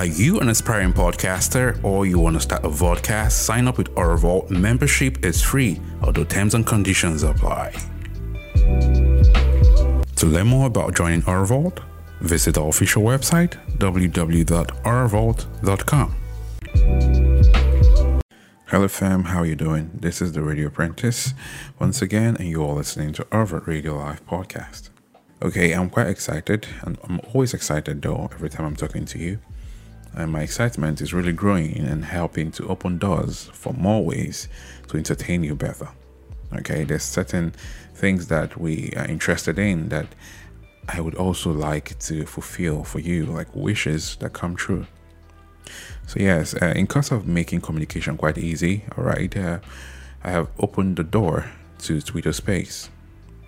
Are you an aspiring podcaster or you want to start a vodcast? Sign up with Orvault Membership is free, although terms and conditions apply. To learn more about joining our Vault, visit our official website www.orvault.com. Hello fam, how are you doing? This is the Radio Apprentice once again, and you are listening to Orvault Radio Live podcast. Okay, I'm quite excited, and I'm always excited though every time I'm talking to you and my excitement is really growing and helping to open doors for more ways to entertain you better. Okay, there's certain things that we are interested in that I would also like to fulfill for you, like wishes that come true. So, yes, uh, in course of making communication quite easy, all right, uh, I have opened the door to Twitter Space.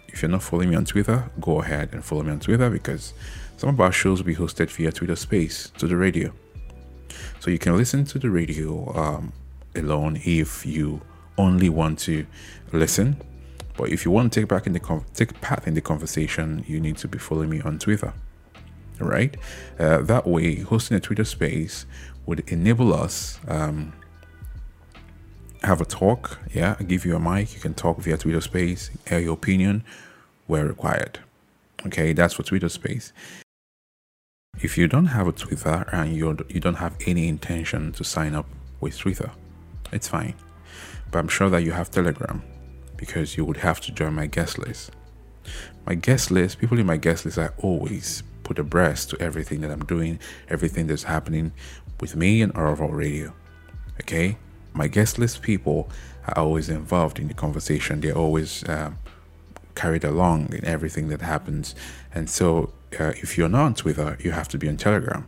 If you're not following me on Twitter, go ahead and follow me on Twitter because some of our shows will be hosted via Twitter Space to the radio. So you can listen to the radio um, alone if you only want to listen. But if you want to take back in the con- take part in the conversation, you need to be following me on Twitter. All right. Uh, that way, hosting a Twitter space would enable us um, have a talk. Yeah, I give you a mic. You can talk via Twitter space, air your opinion where required. Okay, that's for Twitter space. If you don't have a Twitter and you you don't have any intention to sign up with Twitter, it's fine. But I'm sure that you have Telegram because you would have to join my guest list. My guest list, people in my guest list, I always put abreast to everything that I'm doing, everything that's happening with me and Orvault Radio. Okay, my guest list people are always involved in the conversation. They're always um, carried along in everything that happens, and so uh, if you're not on Twitter, you have to be on Telegram.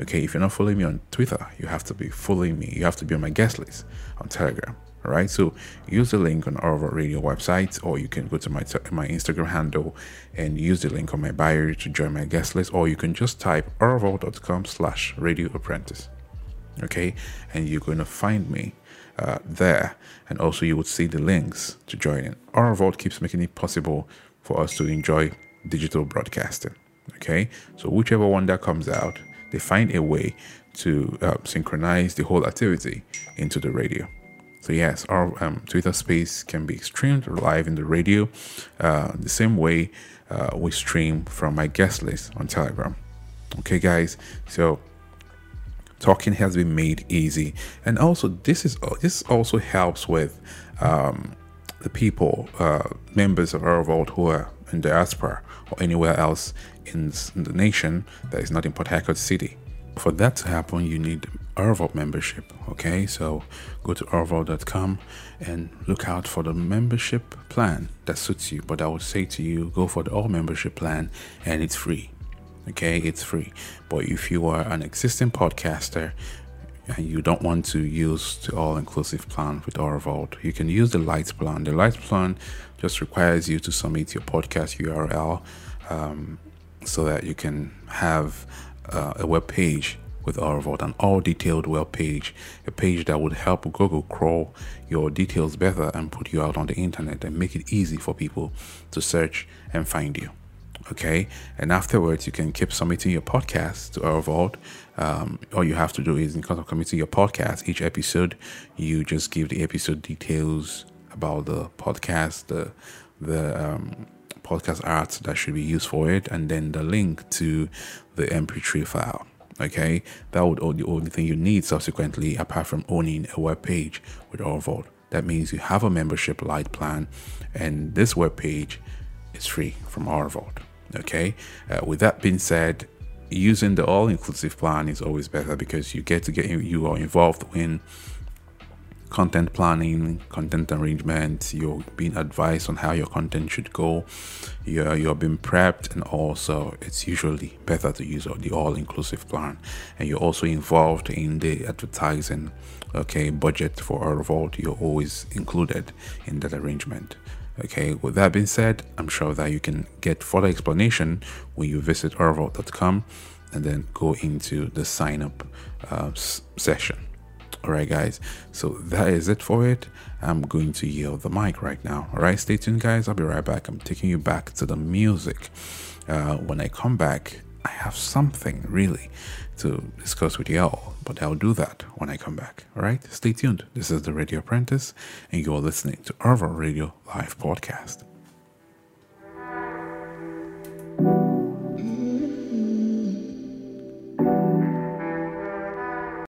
Okay, if you're not following me on Twitter, you have to be following me. You have to be on my guest list on Telegram. All right, so use the link on our radio website, or you can go to my my Instagram handle and use the link on my bio to join my guest list, or you can just type orvault.com slash radio apprentice. Okay, and you're going to find me uh, there, and also you would see the links to join in. Orvault keeps making it possible for us to enjoy digital broadcasting. Okay, so whichever one that comes out, they find a way to uh, synchronize the whole activity into the radio. So yes, our um, Twitter space can be streamed live in the radio, uh, the same way uh, we stream from my guest list on Telegram. Okay, guys. So talking has been made easy, and also this is this also helps with um, the people, uh, members of our vault who are in diaspora or anywhere else in the nation that is not in Port Harcourt City. For that to happen, you need Orvault membership. Okay, so go to orvault.com and look out for the membership plan that suits you. But I would say to you, go for the all membership plan and it's free. Okay, it's free. But if you are an existing podcaster and you don't want to use the all inclusive plan with Orvault, you can use the light plan. The light plan just requires you to submit your podcast URL. Um, so that you can have uh, a web page with Orvault, an all detailed web page, a page that would help Google crawl your details better and put you out on the internet and make it easy for people to search and find you. Okay, and afterwards, you can keep submitting your podcast to Orvault. Um, all you have to do is, in terms of committing your podcast, each episode, you just give the episode details about the podcast, the the um, podcast art that should be used for it, and then the link to the MP3 file. Okay, that would be the only thing you need subsequently, apart from owning a web page with Orvault. That means you have a membership light plan, and this web page is free from Orvault. Okay, uh, with that being said, using the all-inclusive plan is always better because you get to get you are involved in content planning, content arrangement, you're being advised on how your content should go, you're, you're being prepped, and also it's usually better to use the all inclusive plan. And you're also involved in the advertising, okay, budget for our vault, you're always included in that arrangement. Okay, with that being said, I'm sure that you can get further explanation when you visit orvault.com and then go into the sign up uh, session all right guys. So that is it for it. I'm going to yield the mic right now. All right stay tuned guys. I'll be right back. I'm taking you back to the music. Uh, when i come back i have something really to discuss with y'all but i'll do that when i come back. All right stay tuned. This is the radio apprentice and you're listening to our radio live podcast.